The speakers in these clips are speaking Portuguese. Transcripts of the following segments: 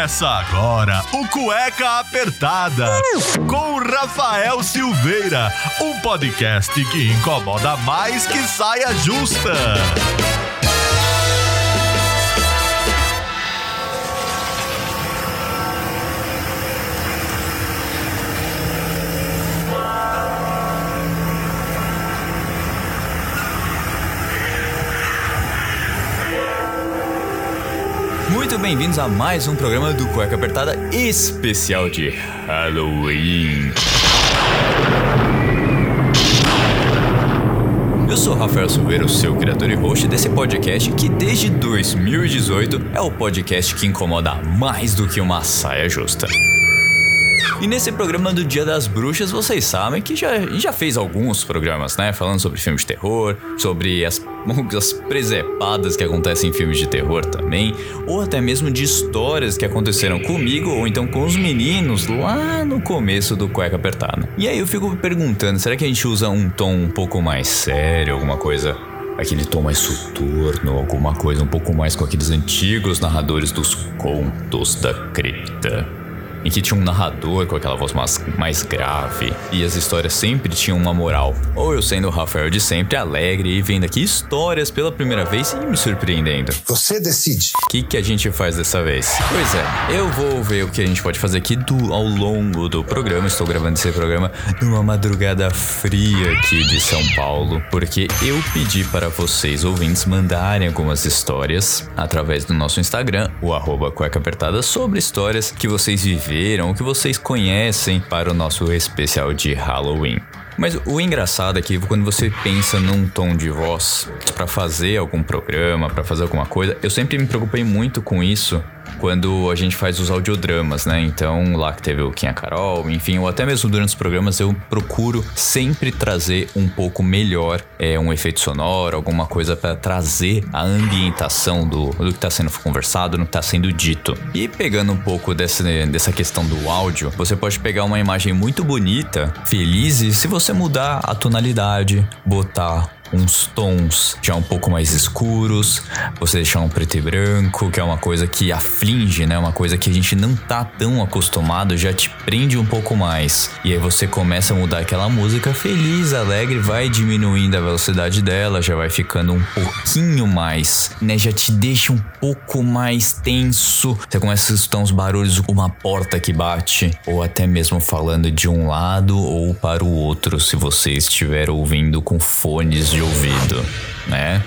Começa agora o Cueca Apertada com Rafael Silveira, um podcast que incomoda mais que saia justa. Bem-vindos a mais um programa do Cueca Apertada especial de Halloween. Eu sou Rafael Silveira, o seu criador e host desse podcast que desde 2018 é o podcast que incomoda mais do que uma saia justa. E nesse programa do Dia das Bruxas, vocês sabem que já, já fez alguns programas, né? Falando sobre filmes de terror, sobre as, as presepadas que acontecem em filmes de terror também, ou até mesmo de histórias que aconteceram comigo ou então com os meninos lá no começo do Cueca Apertada. E aí eu fico perguntando, será que a gente usa um tom um pouco mais sério, alguma coisa aquele tom mais soturno, alguma coisa um pouco mais com aqueles antigos narradores dos contos da cripta em que tinha um narrador com aquela voz mais, mais grave e as histórias sempre tinham uma moral. Ou eu sendo o Rafael de sempre, alegre e vendo aqui histórias pela primeira vez e me surpreendendo. Você decide. O que, que a gente faz dessa vez? Pois é, eu vou ver o que a gente pode fazer aqui do, ao longo do programa. Estou gravando esse programa numa madrugada fria aqui de São Paulo, porque eu pedi para vocês, ouvintes, mandarem algumas histórias através do nosso Instagram, o arroba cueca apertada, sobre histórias que vocês viveram viveram, o que vocês conhecem para o nosso especial de Halloween. Mas o engraçado é que quando você pensa num tom de voz para fazer algum programa, para fazer alguma coisa, eu sempre me preocupei muito com isso quando a gente faz os audiodramas, né? Então, lá que teve o Kim a Carol, enfim, ou até mesmo durante os programas, eu procuro sempre trazer um pouco melhor é, um efeito sonoro, alguma coisa para trazer a ambientação do, do que está sendo conversado, no que está sendo dito. E pegando um pouco dessa, dessa questão do áudio, você pode pegar uma imagem muito bonita, feliz, e se você mudar a tonalidade, botar uns tons já um pouco mais escuros, você deixar um preto e branco, que é uma coisa que aflige, né? Uma coisa que a gente não tá tão acostumado, já te prende um pouco mais. E aí você começa a mudar aquela música feliz, alegre, vai diminuindo a velocidade dela, já vai ficando um pouquinho mais, né? Já te deixa um pouco mais tenso. Você começa a escutar uns barulhos, uma porta que bate, ou até mesmo falando de um lado ou para o outro, se você estiver ouvindo com fones de ouvido né?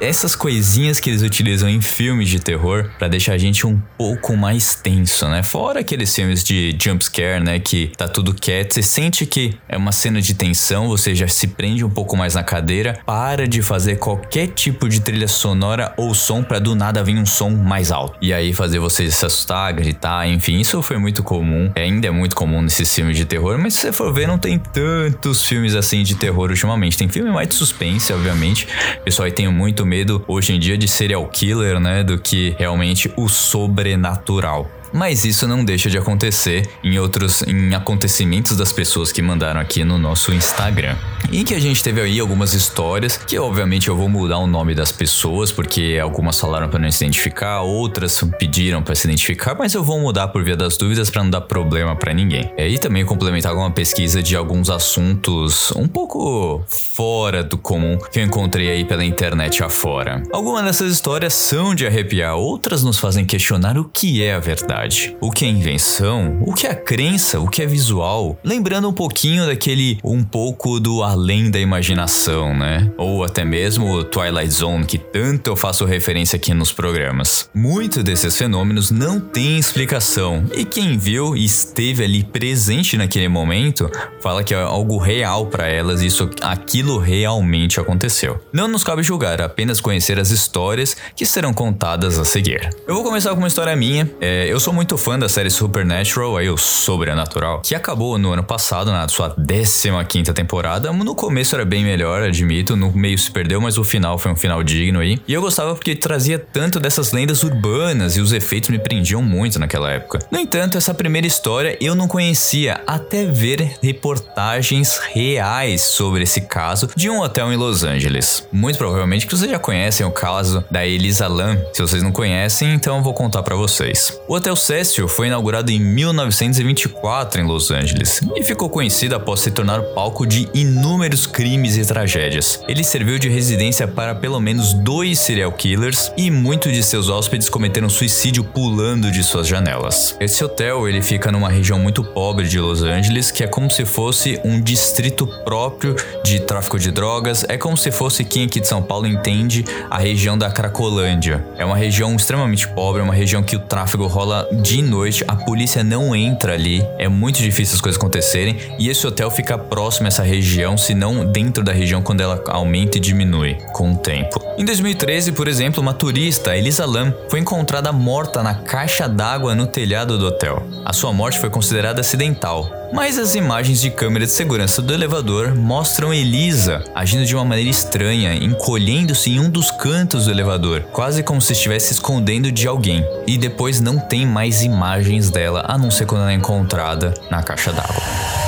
Essas coisinhas que eles utilizam em filmes de terror para deixar a gente um pouco mais tenso, né? Fora aqueles filmes de jumpscare, né? Que tá tudo quieto, você sente que é uma cena de tensão, você já se prende um pouco mais na cadeira, para de fazer qualquer tipo de trilha sonora ou som para do nada vir um som mais alto. E aí fazer você se assustar, gritar, enfim, isso foi muito comum, ainda é muito comum nesses filmes de terror, mas se você for ver, não tem tantos filmes assim de terror ultimamente. Tem filme mais de suspense, obviamente, pessoal tem muito medo hoje em dia de serial killer, né? Do que realmente o sobrenatural. Mas isso não deixa de acontecer em outros em acontecimentos das pessoas que mandaram aqui no nosso Instagram. E que a gente teve aí algumas histórias que obviamente eu vou mudar o nome das pessoas porque algumas falaram para não se identificar, outras pediram para se identificar, mas eu vou mudar por via das dúvidas para não dar problema para ninguém. É, e também complementar com uma pesquisa de alguns assuntos um pouco fora do comum que eu encontrei aí pela internet afora. Algumas dessas histórias são de arrepiar, outras nos fazem questionar o que é a verdade o que é invenção, o que é crença, o que é visual, lembrando um pouquinho daquele um pouco do além da imaginação, né? Ou até mesmo o Twilight Zone que tanto eu faço referência aqui nos programas. Muitos desses fenômenos não têm explicação e quem viu e esteve ali presente naquele momento fala que é algo real para elas e isso aquilo realmente aconteceu. Não nos cabe julgar, apenas conhecer as histórias que serão contadas a seguir. Eu vou começar com uma história minha. É, eu sou muito fã da série Supernatural, aí o Sobrenatural, que acabou no ano passado, na sua 15 temporada. No começo era bem melhor, admito, no meio se perdeu, mas o final foi um final digno aí. E eu gostava porque trazia tanto dessas lendas urbanas e os efeitos me prendiam muito naquela época. No entanto, essa primeira história eu não conhecia até ver reportagens reais sobre esse caso de um hotel em Los Angeles. Muito provavelmente que vocês já conhecem o caso da Elisa Lam. Se vocês não conhecem, então eu vou contar para vocês. O hotel Cecil foi inaugurado em 1924 em Los Angeles e ficou conhecido após se tornar palco de inúmeros crimes e tragédias. Ele serviu de residência para pelo menos dois serial killers e muitos de seus hóspedes cometeram suicídio pulando de suas janelas. Esse hotel ele fica numa região muito pobre de Los Angeles, que é como se fosse um distrito próprio de tráfico de drogas, é como se fosse quem aqui de São Paulo entende a região da Cracolândia. É uma região extremamente pobre, é uma região que o tráfego rola de noite, a polícia não entra ali, é muito difícil as coisas acontecerem e esse hotel fica próximo a essa região, se não dentro da região quando ela aumenta e diminui com o tempo. Em 2013, por exemplo, uma turista, Elisa Lam, foi encontrada morta na caixa d'água no telhado do hotel. A sua morte foi considerada acidental, mas as imagens de câmera de segurança do elevador mostram Elisa agindo de uma maneira estranha, encolhendo-se em um dos cantos do elevador, quase como se estivesse escondendo de alguém. E depois não tem mais imagens dela, a não ser quando ela é encontrada na caixa d'água.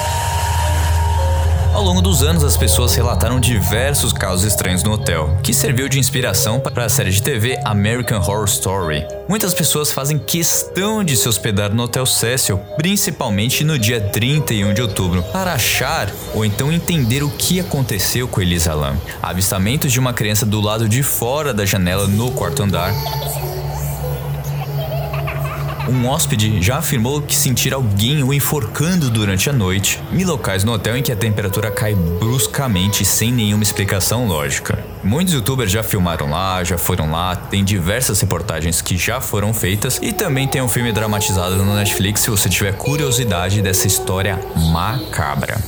Ao longo dos anos, as pessoas relataram diversos casos estranhos no hotel, que serviu de inspiração para a série de TV American Horror Story. Muitas pessoas fazem questão de se hospedar no Hotel Cecil, principalmente no dia 31 de outubro, para achar ou então entender o que aconteceu com Elisa Lam. Avistamentos de uma criança do lado de fora da janela no quarto andar, um hóspede já afirmou que sentir alguém o enforcando durante a noite, em locais no hotel em que a temperatura cai bruscamente sem nenhuma explicação lógica. Muitos youtubers já filmaram lá, já foram lá, tem diversas reportagens que já foram feitas e também tem um filme dramatizado no Netflix se você tiver curiosidade dessa história macabra.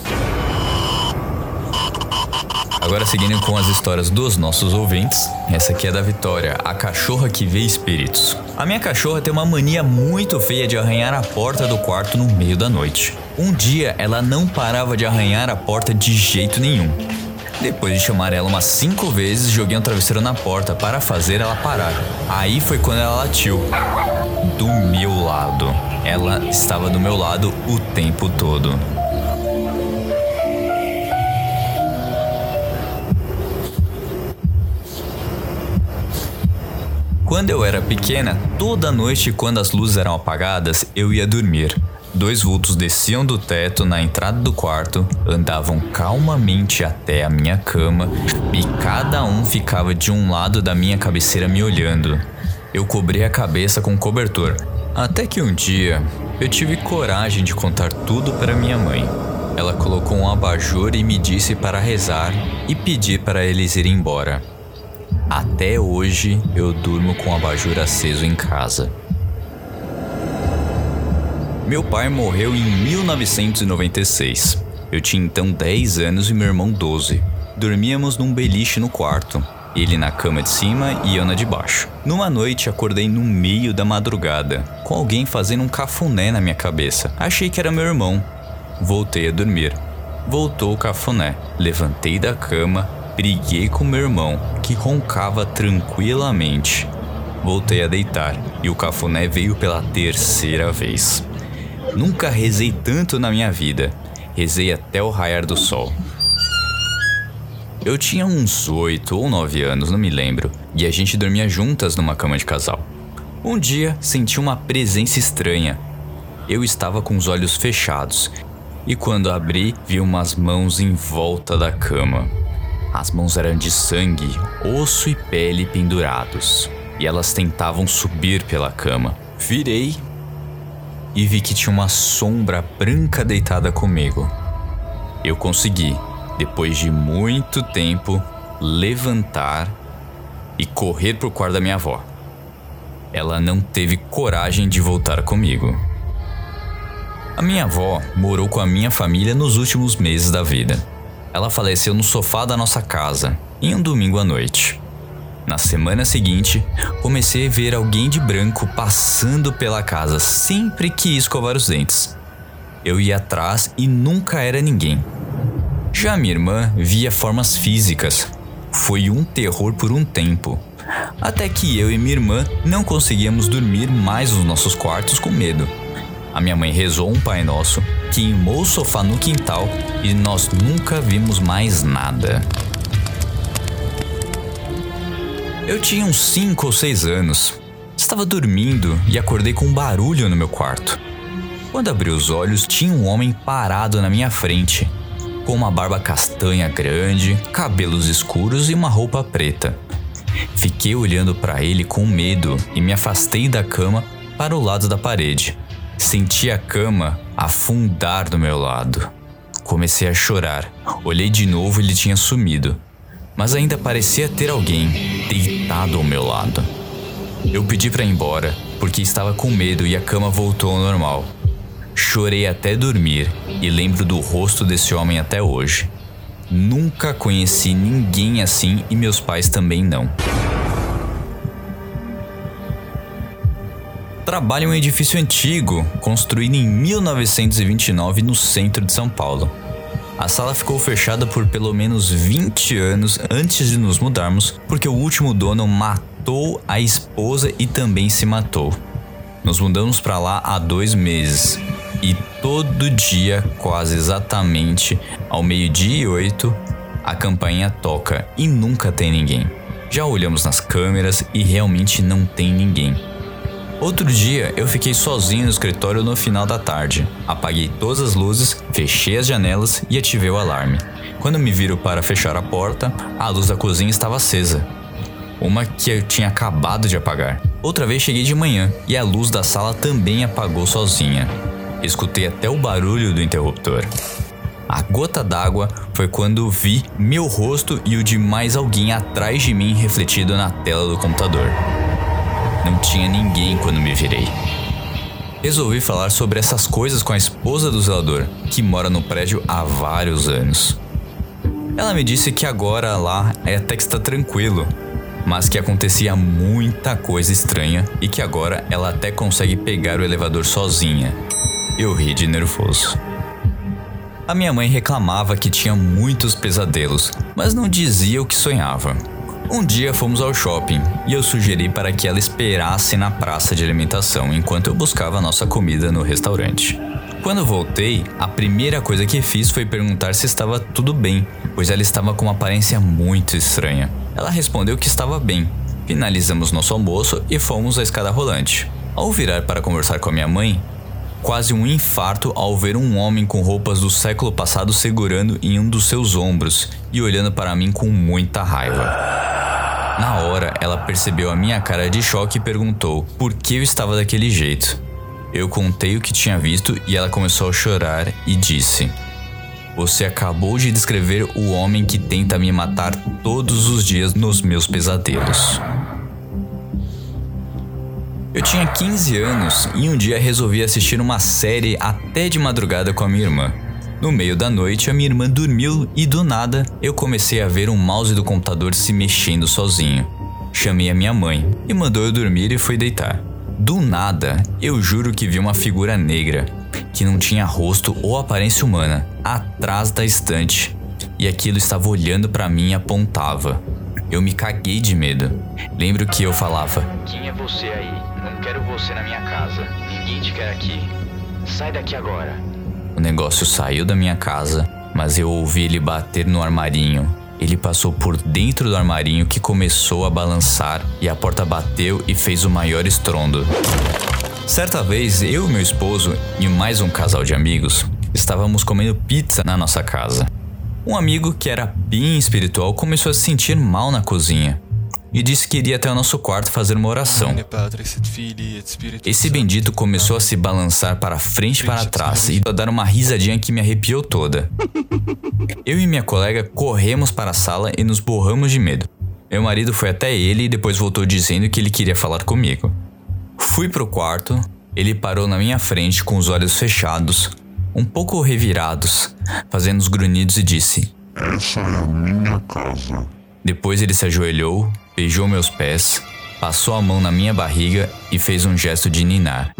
Agora seguindo com as histórias dos nossos ouvintes, essa aqui é da Vitória, a cachorra que vê espíritos. A minha cachorra tem uma mania muito feia de arranhar a porta do quarto no meio da noite. Um dia ela não parava de arranhar a porta de jeito nenhum. Depois de chamar ela umas cinco vezes, joguei um travesseiro na porta para fazer ela parar. Aí foi quando ela latiu. Do meu lado. Ela estava do meu lado o tempo todo. Quando eu era pequena, toda noite quando as luzes eram apagadas, eu ia dormir. Dois vultos desciam do teto na entrada do quarto, andavam calmamente até a minha cama e cada um ficava de um lado da minha cabeceira me olhando. Eu cobri a cabeça com cobertor, até que um dia eu tive coragem de contar tudo para minha mãe. Ela colocou um abajur e me disse para rezar e pedir para eles irem embora. Até hoje eu durmo com o abajur aceso em casa. Meu pai morreu em 1996. Eu tinha então 10 anos e meu irmão 12. Dormíamos num beliche no quarto, ele na cama de cima e eu na de baixo. Numa noite acordei no meio da madrugada, com alguém fazendo um cafuné na minha cabeça. Achei que era meu irmão. Voltei a dormir. Voltou o cafuné. Levantei da cama, Briguei com meu irmão, que roncava tranquilamente. Voltei a deitar e o cafuné veio pela terceira vez. Nunca rezei tanto na minha vida. Rezei até o raiar do sol. Eu tinha uns oito ou nove anos, não me lembro, e a gente dormia juntas numa cama de casal. Um dia senti uma presença estranha. Eu estava com os olhos fechados e quando abri, vi umas mãos em volta da cama. As mãos eram de sangue, osso e pele pendurados, e elas tentavam subir pela cama. Virei e vi que tinha uma sombra branca deitada comigo. Eu consegui, depois de muito tempo, levantar e correr pro quarto da minha avó. Ela não teve coragem de voltar comigo. A minha avó morou com a minha família nos últimos meses da vida. Ela faleceu no sofá da nossa casa, em um domingo à noite. Na semana seguinte, comecei a ver alguém de branco passando pela casa sempre que ia escovar os dentes. Eu ia atrás e nunca era ninguém. Já minha irmã via formas físicas. Foi um terror por um tempo. Até que eu e minha irmã não conseguíamos dormir mais nos nossos quartos com medo. A minha mãe rezou um Pai Nosso, queimou o sofá no quintal e nós nunca vimos mais nada. Eu tinha uns 5 ou 6 anos. Estava dormindo e acordei com um barulho no meu quarto. Quando abri os olhos, tinha um homem parado na minha frente, com uma barba castanha grande, cabelos escuros e uma roupa preta. Fiquei olhando para ele com medo e me afastei da cama para o lado da parede. Senti a cama afundar do meu lado. Comecei a chorar. Olhei de novo e ele tinha sumido. Mas ainda parecia ter alguém deitado ao meu lado. Eu pedi para ir embora porque estava com medo e a cama voltou ao normal. Chorei até dormir e lembro do rosto desse homem até hoje. Nunca conheci ninguém assim e meus pais também não. Trabalho em um edifício antigo, construído em 1929 no centro de São Paulo. A sala ficou fechada por pelo menos 20 anos antes de nos mudarmos, porque o último dono matou a esposa e também se matou. Nos mudamos para lá há dois meses e todo dia, quase exatamente ao meio-dia e oito, a campainha toca e nunca tem ninguém. Já olhamos nas câmeras e realmente não tem ninguém. Outro dia eu fiquei sozinho no escritório no final da tarde. Apaguei todas as luzes, fechei as janelas e ativei o alarme. Quando me viro para fechar a porta, a luz da cozinha estava acesa. Uma que eu tinha acabado de apagar. Outra vez cheguei de manhã e a luz da sala também apagou sozinha. Escutei até o barulho do interruptor. A gota d'água foi quando vi meu rosto e o de mais alguém atrás de mim refletido na tela do computador. Não tinha ninguém quando me virei. Resolvi falar sobre essas coisas com a esposa do zelador, que mora no prédio há vários anos. Ela me disse que agora lá é até que está tranquilo, mas que acontecia muita coisa estranha e que agora ela até consegue pegar o elevador sozinha. Eu ri de nervoso. A minha mãe reclamava que tinha muitos pesadelos, mas não dizia o que sonhava. Um dia fomos ao shopping e eu sugeri para que ela esperasse na praça de alimentação enquanto eu buscava nossa comida no restaurante. Quando voltei, a primeira coisa que fiz foi perguntar se estava tudo bem, pois ela estava com uma aparência muito estranha. Ela respondeu que estava bem. Finalizamos nosso almoço e fomos à escada rolante. Ao virar para conversar com a minha mãe, quase um infarto ao ver um homem com roupas do século passado segurando em um dos seus ombros e olhando para mim com muita raiva. Na hora, ela percebeu a minha cara de choque e perguntou por que eu estava daquele jeito. Eu contei o que tinha visto e ela começou a chorar e disse: Você acabou de descrever o homem que tenta me matar todos os dias nos meus pesadelos. Eu tinha 15 anos e um dia resolvi assistir uma série até de madrugada com a minha irmã. No meio da noite, a minha irmã dormiu e do nada eu comecei a ver um mouse do computador se mexendo sozinho. Chamei a minha mãe e mandou eu dormir e fui deitar. Do nada, eu juro que vi uma figura negra, que não tinha rosto ou aparência humana, atrás da estante, e aquilo estava olhando para mim e apontava. Eu me caguei de medo. Lembro que eu falava: Quem é você aí? Não quero você na minha casa. Ninguém te quer aqui. Sai daqui agora. O negócio saiu da minha casa, mas eu ouvi ele bater no armarinho. Ele passou por dentro do armarinho que começou a balançar e a porta bateu e fez o maior estrondo. Certa vez, eu meu esposo e mais um casal de amigos estávamos comendo pizza na nossa casa. Um amigo que era bem espiritual começou a se sentir mal na cozinha e disse que iria até o nosso quarto fazer uma oração. Esse bendito começou a se balançar para frente e para trás e a dar uma risadinha que me arrepiou toda. Eu e minha colega corremos para a sala e nos borramos de medo. Meu marido foi até ele e depois voltou dizendo que ele queria falar comigo. Fui pro quarto, ele parou na minha frente com os olhos fechados, um pouco revirados, fazendo os grunhidos e disse: Essa é a minha casa. Depois ele se ajoelhou, beijou meus pés, passou a mão na minha barriga e fez um gesto de ninar.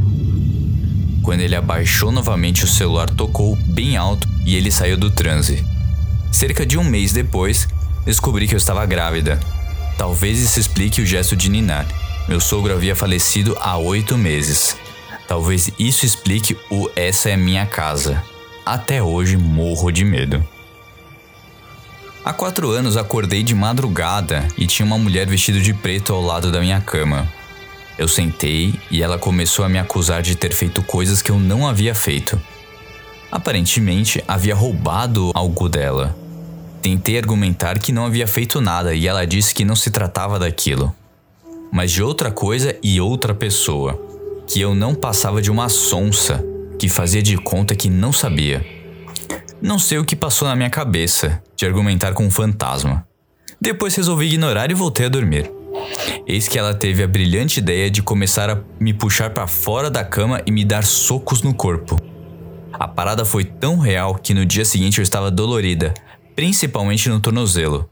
Quando ele abaixou novamente, o celular tocou bem alto e ele saiu do transe. Cerca de um mês depois, descobri que eu estava grávida. Talvez isso explique o gesto de ninar. Meu sogro havia falecido há oito meses. Talvez isso explique o essa é minha casa. Até hoje morro de medo. Há quatro anos acordei de madrugada e tinha uma mulher vestida de preto ao lado da minha cama. Eu sentei e ela começou a me acusar de ter feito coisas que eu não havia feito. Aparentemente, havia roubado algo dela. Tentei argumentar que não havia feito nada e ela disse que não se tratava daquilo, mas de outra coisa e outra pessoa. Que eu não passava de uma sonsa que fazia de conta que não sabia. Não sei o que passou na minha cabeça de argumentar com um fantasma. Depois resolvi ignorar e voltei a dormir. Eis que ela teve a brilhante ideia de começar a me puxar para fora da cama e me dar socos no corpo. A parada foi tão real que no dia seguinte eu estava dolorida, principalmente no tornozelo.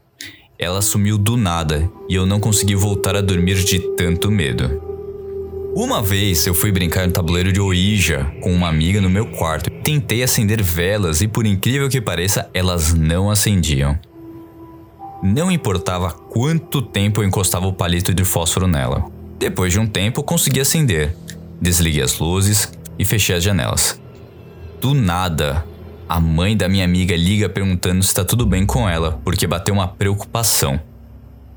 Ela sumiu do nada e eu não consegui voltar a dormir de tanto medo. Uma vez eu fui brincar no tabuleiro de Ouija com uma amiga no meu quarto. Tentei acender velas e, por incrível que pareça, elas não acendiam. Não importava quanto tempo eu encostava o palito de fósforo nela. Depois de um tempo, consegui acender. Desliguei as luzes e fechei as janelas. Do nada, a mãe da minha amiga liga perguntando se está tudo bem com ela, porque bateu uma preocupação.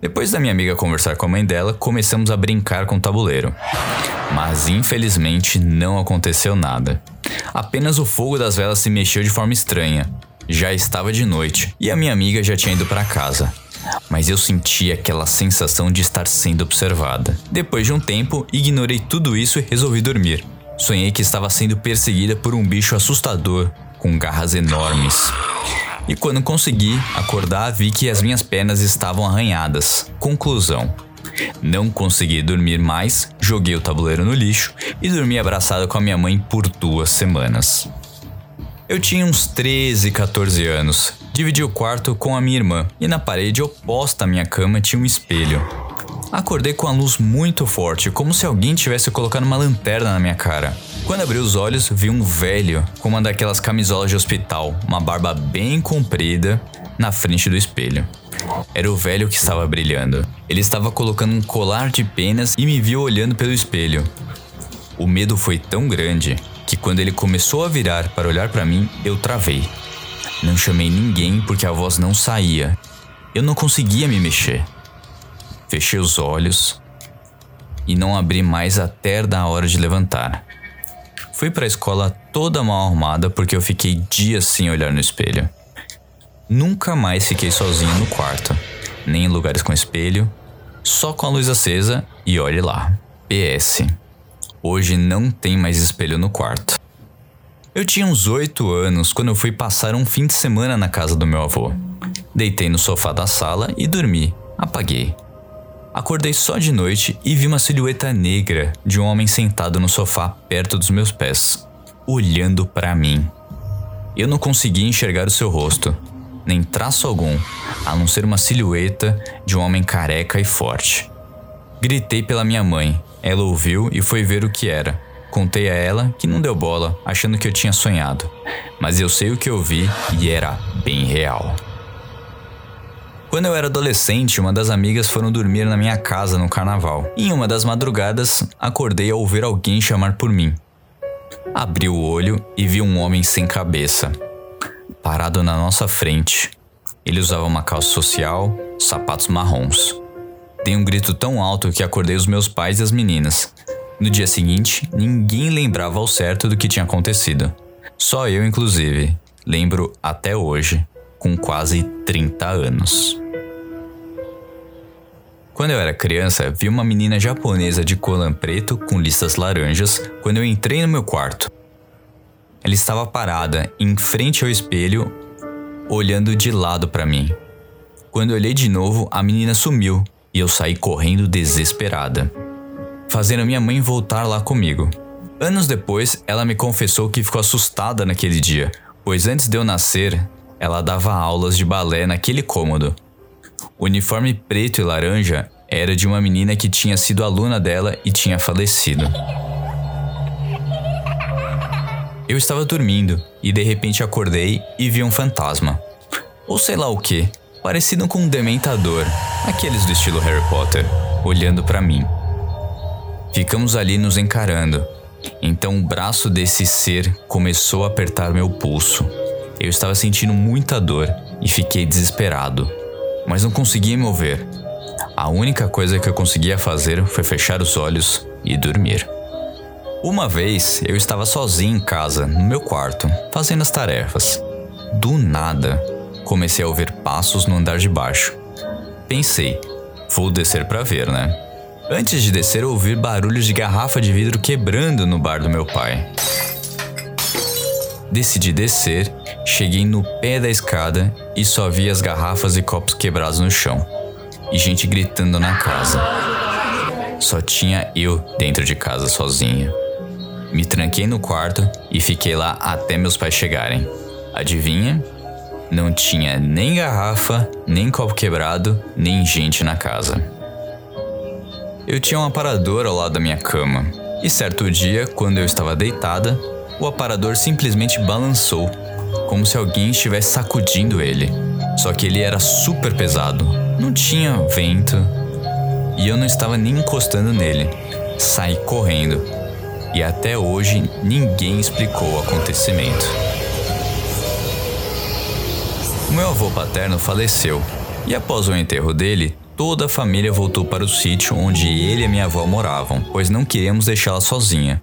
Depois da minha amiga conversar com a mãe dela, começamos a brincar com o tabuleiro. Mas infelizmente não aconteceu nada. Apenas o fogo das velas se mexeu de forma estranha. Já estava de noite e a minha amiga já tinha ido para casa. Mas eu senti aquela sensação de estar sendo observada. Depois de um tempo, ignorei tudo isso e resolvi dormir. Sonhei que estava sendo perseguida por um bicho assustador com garras enormes. E quando consegui acordar, vi que as minhas pernas estavam arranhadas. Conclusão: não consegui dormir mais, joguei o tabuleiro no lixo e dormi abraçado com a minha mãe por duas semanas. Eu tinha uns 13, 14 anos. Dividi o quarto com a minha irmã e na parede oposta à minha cama tinha um espelho. Acordei com a luz muito forte, como se alguém tivesse colocado uma lanterna na minha cara. Quando abri os olhos, vi um velho com uma daquelas camisolas de hospital, uma barba bem comprida, na frente do espelho. Era o velho que estava brilhando. Ele estava colocando um colar de penas e me viu olhando pelo espelho. O medo foi tão grande que quando ele começou a virar para olhar para mim, eu travei. Não chamei ninguém porque a voz não saía. Eu não conseguia me mexer. Fechei os olhos e não abri mais até da hora de levantar. Fui para a escola toda mal arrumada porque eu fiquei dias sem olhar no espelho. Nunca mais fiquei sozinho no quarto, nem em lugares com espelho, só com a luz acesa e olhe lá. PS. Hoje não tem mais espelho no quarto. Eu tinha uns 8 anos quando eu fui passar um fim de semana na casa do meu avô. Deitei no sofá da sala e dormi. Apaguei. Acordei só de noite e vi uma silhueta negra de um homem sentado no sofá perto dos meus pés, olhando para mim. Eu não conseguia enxergar o seu rosto, nem traço algum, a não ser uma silhueta de um homem careca e forte. Gritei pela minha mãe, ela ouviu e foi ver o que era. Contei a ela que não deu bola, achando que eu tinha sonhado, mas eu sei o que eu vi e era bem real. Quando eu era adolescente, uma das amigas foram dormir na minha casa no carnaval. Em uma das madrugadas, acordei ao ouvir alguém chamar por mim. Abri o olho e vi um homem sem cabeça, parado na nossa frente. Ele usava uma calça social, sapatos marrons. Dei um grito tão alto que acordei os meus pais e as meninas. No dia seguinte, ninguém lembrava ao certo do que tinha acontecido. Só eu, inclusive, lembro até hoje, com quase 30 anos. Quando eu era criança, vi uma menina japonesa de colã preto com listas laranjas quando eu entrei no meu quarto. Ela estava parada em frente ao espelho, olhando de lado para mim. Quando olhei de novo, a menina sumiu e eu saí correndo desesperada, fazendo minha mãe voltar lá comigo. Anos depois, ela me confessou que ficou assustada naquele dia, pois antes de eu nascer, ela dava aulas de balé naquele cômodo o uniforme preto e laranja era de uma menina que tinha sido aluna dela e tinha falecido. Eu estava dormindo e de repente acordei e vi um fantasma. Ou sei lá o que, parecido com um dementador, aqueles do estilo Harry Potter, olhando para mim. Ficamos ali nos encarando. Então o braço desse ser começou a apertar meu pulso. Eu estava sentindo muita dor e fiquei desesperado mas não conseguia me mover. A única coisa que eu conseguia fazer foi fechar os olhos e dormir. Uma vez eu estava sozinho em casa, no meu quarto, fazendo as tarefas. Do nada, comecei a ouvir passos no andar de baixo. Pensei, vou descer para ver, né? Antes de descer, ouvi barulhos de garrafa de vidro quebrando no bar do meu pai. Decidi descer, cheguei no pé da escada e só vi as garrafas e copos quebrados no chão e gente gritando na casa. Só tinha eu dentro de casa sozinho. Me tranquei no quarto e fiquei lá até meus pais chegarem. Adivinha? Não tinha nem garrafa, nem copo quebrado, nem gente na casa. Eu tinha um aparador ao lado da minha cama, e certo dia, quando eu estava deitada, o aparador simplesmente balançou, como se alguém estivesse sacudindo ele. Só que ele era super pesado, não tinha vento, e eu não estava nem encostando nele. Saí correndo, e até hoje ninguém explicou o acontecimento. O meu avô paterno faleceu, e após o enterro dele, toda a família voltou para o sítio onde ele e minha avó moravam, pois não queríamos deixá-la sozinha.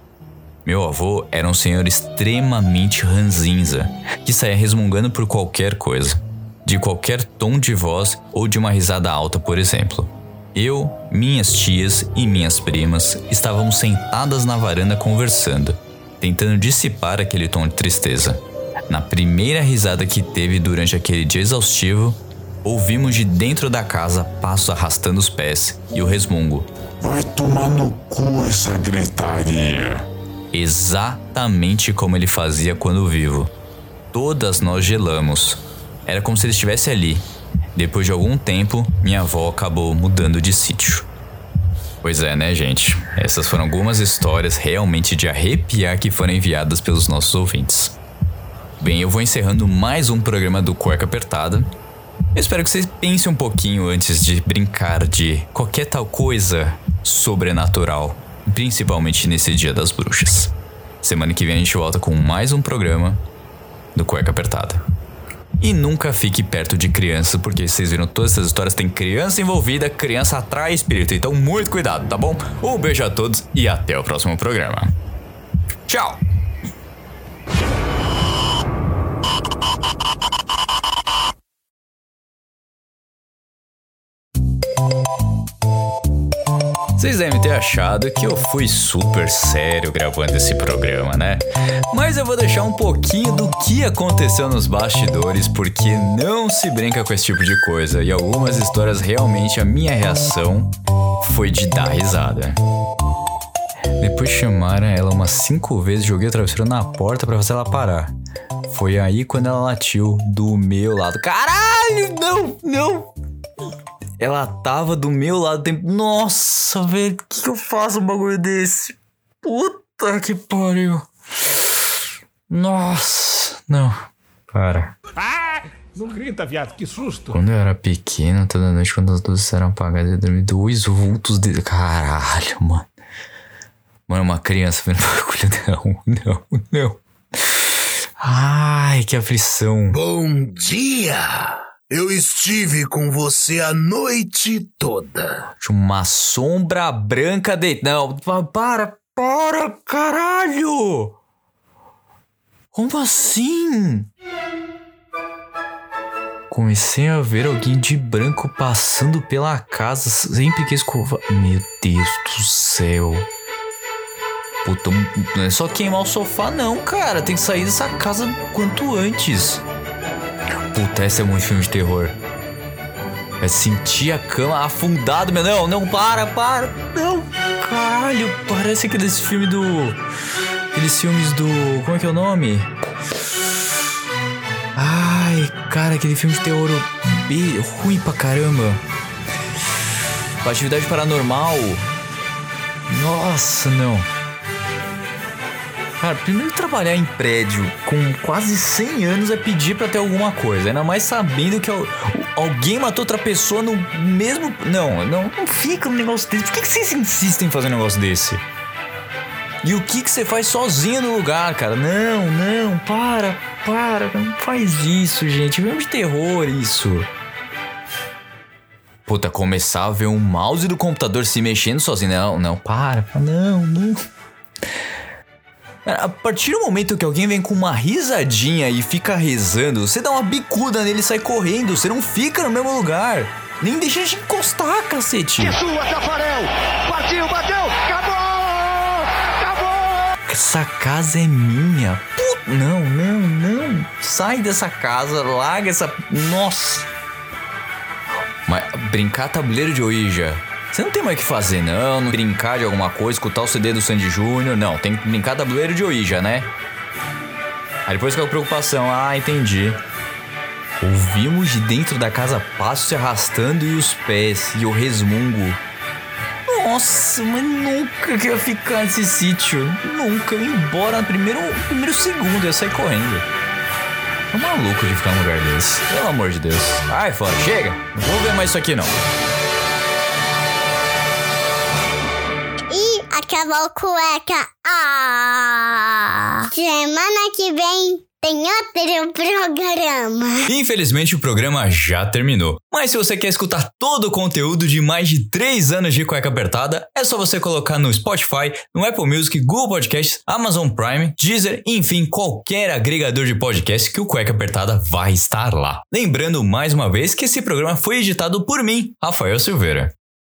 Meu avô era um senhor extremamente ranzinza, que saía resmungando por qualquer coisa, de qualquer tom de voz ou de uma risada alta, por exemplo. Eu, minhas tias e minhas primas estávamos sentadas na varanda conversando, tentando dissipar aquele tom de tristeza. Na primeira risada que teve durante aquele dia exaustivo, ouvimos de dentro da casa passos arrastando os pés e o resmungo. Vai tomar no cu essa gritaria. Exatamente como ele fazia quando vivo. Todas nós gelamos. Era como se ele estivesse ali. Depois de algum tempo, minha avó acabou mudando de sítio. Pois é, né, gente? Essas foram algumas histórias realmente de arrepiar que foram enviadas pelos nossos ouvintes. Bem, eu vou encerrando mais um programa do Cueca Apertada. Eu espero que vocês pensem um pouquinho antes de brincar de qualquer tal coisa sobrenatural principalmente nesse Dia das Bruxas. Semana que vem a gente volta com mais um programa do Cueca Apertada. E nunca fique perto de criança, porque vocês viram todas essas histórias, tem criança envolvida, criança atrai espírito, então muito cuidado, tá bom? Um beijo a todos e até o próximo programa. Tchau! Vocês devem ter achado que eu fui super sério gravando esse programa, né? Mas eu vou deixar um pouquinho do que aconteceu nos bastidores, porque não se brinca com esse tipo de coisa. E algumas histórias realmente a minha reação foi de dar risada. Depois chamaram ela umas cinco vezes, joguei o travesseiro na porta para fazer ela parar. Foi aí quando ela latiu do meu lado. Caralho, não, não, ela tava do meu lado tempo. Nossa, velho, o que, que eu faço um bagulho desse? Puta que pariu. Nossa, não. Para. Ah! Não grita, viado, que susto. Quando eu era pequeno, toda noite, quando as luzes eram apagadas, eu dormi dois vultos de. Caralho, mano. Mano, uma criança vendo bagulho. Não, não, não. Ai, que aflição. Bom dia! Eu estive com você a noite toda. Uma sombra branca de. Não, para, para, caralho! Como assim? Comecei a ver alguém de branco passando pela casa sempre que escova. Meu Deus do céu. Puta, não é só queimar o sofá, não, cara. Tem que sair dessa casa quanto antes. Esse é muito filme de terror. É sentir a cama afundado, meu. Não, não, para, para. Não, caralho. Parece aqueles filmes do. Aqueles filmes do. Como é que é o nome? Ai, cara, aquele filme de terror B, ruim pra caramba. Atividade paranormal. Nossa, não. Cara, primeiro trabalhar em prédio com quase 100 anos é pedir para ter alguma coisa. Ainda mais sabendo que alguém matou outra pessoa no mesmo. Não, não, não fica um negócio desse. Por que, vocês insistem em fazer um negócio desse? E o que, que você faz sozinho no lugar, cara? Não, não, para, para, não faz isso, gente. De terror, isso. Puta, começar a ver um mouse do computador se mexendo sozinho. Não, não, para. Não, não. A partir do momento que alguém vem com uma risadinha e fica rezando, você dá uma bicuda nele e sai correndo. Você não fica no mesmo lugar. Nem deixa de encostar, cacete. Sua, Tafarel! Partiu, bateu! Acabou! Acabou! Essa casa é minha. Puta, não, não, não. Sai dessa casa, larga essa. Nossa. Mas brincar tabuleiro de Ouija. Você não tem mais o que fazer, não. não brincar de alguma coisa, escutar o CD do Sandy Júnior. Não, tem que brincar tabuleiro de Ouija, né? Aí depois com a preocupação. Ah, entendi. Ouvimos de dentro da casa passos se arrastando e os pés e o resmungo. Nossa, mas nunca que eu ia ficar nesse sítio. Nunca. Eu ia embora no primeiro, primeiro segundo, eu ia sair correndo. É maluco de ficar num lugar desse. Pelo amor de Deus. Ai, fora, chega. Não vou ver mais isso aqui não. Acabou cueca. Ah! Semana que vem tem outro programa. Infelizmente o programa já terminou. Mas se você quer escutar todo o conteúdo de mais de 3 anos de cueca apertada, é só você colocar no Spotify, no Apple Music, Google Podcasts, Amazon Prime, Deezer, enfim, qualquer agregador de podcast que o Cueca Apertada vai estar lá. Lembrando mais uma vez que esse programa foi editado por mim, Rafael Silveira.